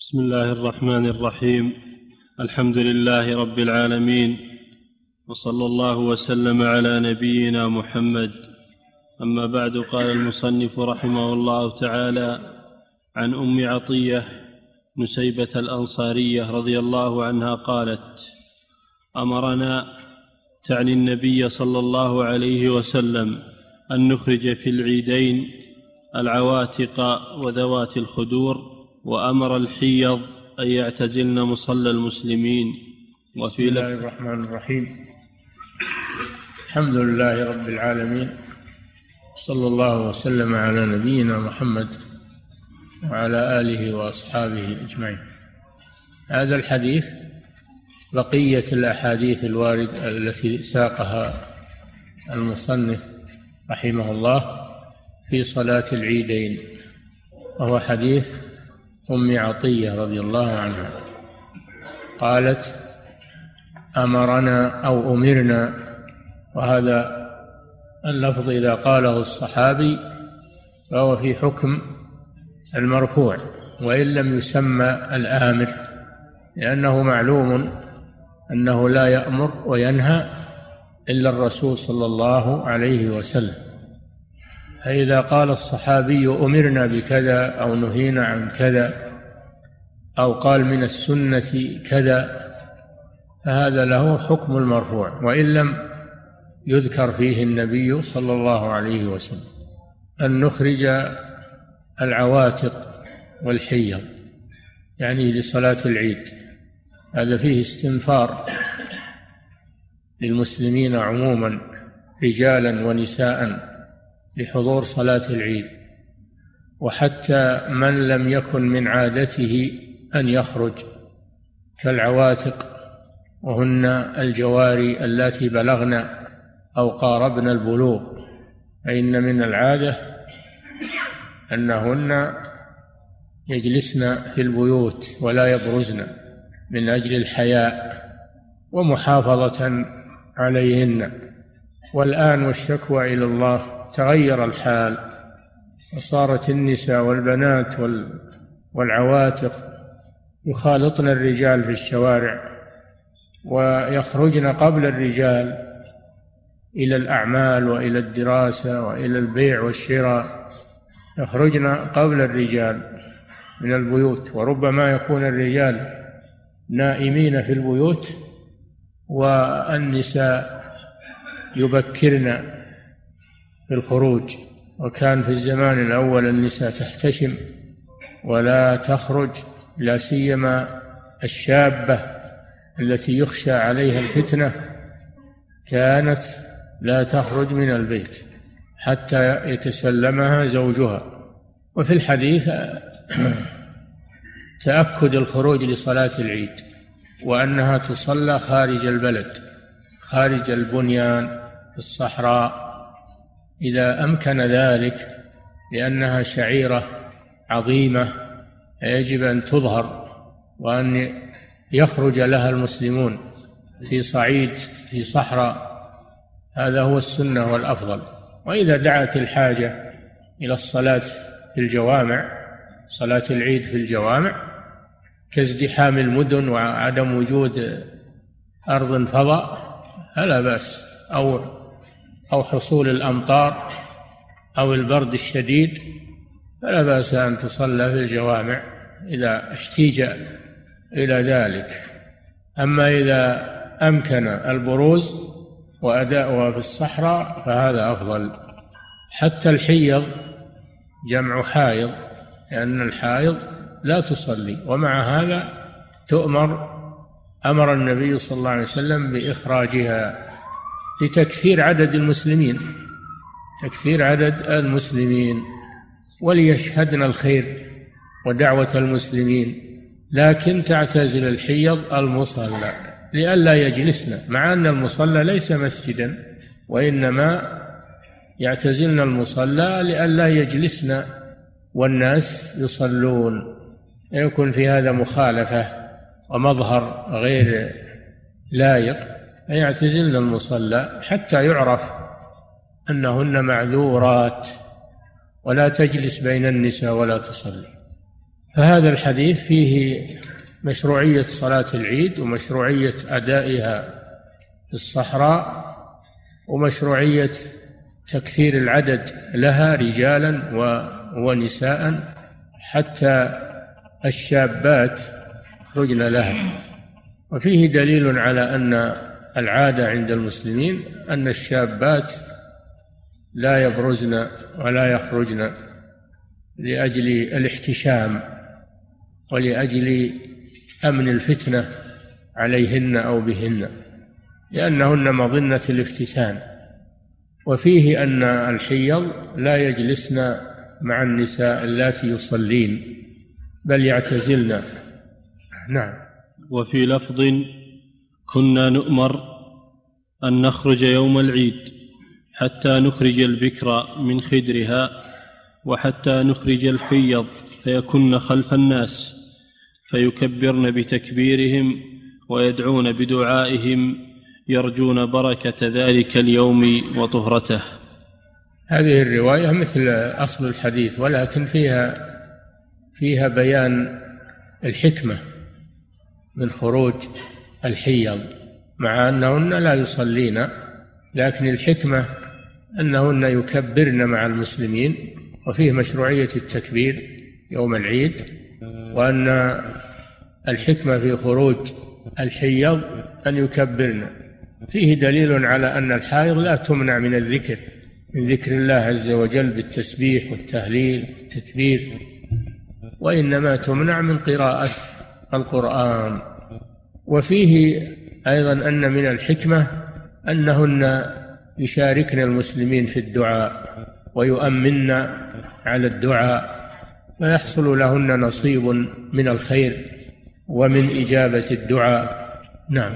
بسم الله الرحمن الرحيم. الحمد لله رب العالمين. وصلى الله وسلم على نبينا محمد. أما بعد قال المصنف رحمه الله تعالى عن أم عطية نسيبة الأنصارية رضي الله عنها قالت أمرنا تعني النبي صلى الله عليه وسلم أن نخرج في العيدين العواتق وذوات الخدور وأمر الحيض أن يعتزلن مصلى المسلمين. وفي بسم الله الرحمن الرحيم. الحمد لله رب العالمين. صلى الله وسلم على نبينا محمد وعلى آله وأصحابه أجمعين. هذا الحديث بقية الأحاديث الوارد التي ساقها المصنف رحمه الله في صلاة العيدين. وهو حديث أم عطية رضي الله عنها قالت أمرنا أو أمرنا وهذا اللفظ إذا قاله الصحابي فهو في حكم المرفوع وإن لم يسمى الآمر لأنه معلوم أنه لا يأمر وينهى إلا الرسول صلى الله عليه وسلم. فإذا قال الصحابي أمرنا بكذا أو نهينا عن كذا أو قال من السنة كذا فهذا له حكم المرفوع وإن لم يذكر فيه النبي صلى الله عليه وسلم. أن نخرج العواتق والحيض يعني لصلاة العيد. هذا فيه استنفار للمسلمين عموما رجالا ونساء لحضور صلاة العيد. وحتى من لم يكن من عادته أن يخرج كالعواتق وهن الجواري اللاتي بلغن أو قاربن البلوغ. فإن من العادة أنهن يجلسن في البيوت ولا يبرزن من أجل الحياء ومحافظة عليهن. والآن والشكوى إلى الله تغير الحال. وصارت النساء والبنات والعواتق يخالطن الرجال في الشوارع ويخرجن قبل الرجال إلى الأعمال وإلى الدراسة وإلى البيع والشراء. يخرجن قبل الرجال من البيوت وربما يكون الرجال نائمين في البيوت والنساء يبكرن في الخروج. وكان في الزمان الأول النساء تحتشم ولا تخرج. لا سيما الشابة التي يخشى عليها الفتنة كانت لا تخرج من البيت حتى يتسلمها زوجها. وفي الحديث تأكد الخروج لصلاة العيد وأنها تصلى خارج البلد خارج البنيان في الصحراء. إذا أمكن ذلك لأنها شعيرة عظيمة يجب أن تظهر وأن يخرج لها المسلمون في صعيد في صحراء. هذا هو السنة والأفضل. وإذا دعت الحاجة إلى الصلاة في الجوامع صلاة العيد في الجوامع كازدحام المدن وعدم وجود أرض فضاء فلا بأس. أو أو حصول الأمطار أو البرد الشديد. فلا بأس أن تصلى في الجوامع إذا احتيج إلى ذلك. أما إذا أمكن البروز وأداؤها في الصحراء فهذا أفضل. حتى الحيض جمع حائض لأن الحائض لا تصلي ومع هذا تؤمر أمر النبي صلى الله عليه وسلم بإخراجها لتكثير عدد المسلمين تكثير عدد المسلمين. وليشهدن الخير ودعوة المسلمين لكن تعتزل الحيض المصلى لئلا يجلسن مع أن المصلى ليس مسجدا وإنما يعتزلن المصلى لئلا يجلسن والناس يصلون. يكون في هذا مخالفة ومظهر غير لائق فيعتزلن المصلى حتى يعرف أنهن معذورات. ولا تجلس بين النساء ولا تصلي. فهذا الحديث فيه مشروعية صلاة العيد ومشروعية أدائها في الصحراء ومشروعية تكثير العدد لها رجالا ونساء حتى الشابات يخرجن لها. وفيه دليل على أن العادة عند المسلمين أن الشابات لا يبرزن ولا يخرجن لأجل الاحتشام ولأجل أمن الفتنة عليهن أو بهن لأنهن مظنة الافتتان. وفيه أن الحيض لا يجلسن مع النساء اللاتي يصلين بل يعتزلن. نعم. وفي لفظ كنا نؤمر أن نخرج يوم العيد. حتى نخرج البكر من خدرها وحتى نخرج الحيض فيكن خلف الناس فيكبرن بتكبيرهم ويدعون بدعائهم يرجون بركة ذلك اليوم وطهرته. هذه الرواية مثل أصل الحديث ولكن فيها فيها بيان الحكمة من خروج الحيض مع أنهن لا يصلين لكن الحكمة أنهن يكبرن مع المسلمين وفيه مشروعية التكبير يوم العيد وأن الحكمة في خروج الحيض أن يكبرن. فيه دليل على أن الحائض لا تمنع من الذكر من ذكر الله عز وجل بالتسبيح والتهليل والتكبير وإنما تمنع من قراءة القرآن. وفيه أيضا أن من الحكمة أنهن يشاركن المسلمين في الدعاء ويؤمن على الدعاء فيحصل لهن نصيب من الخير ومن إجابة الدعاء. نعم.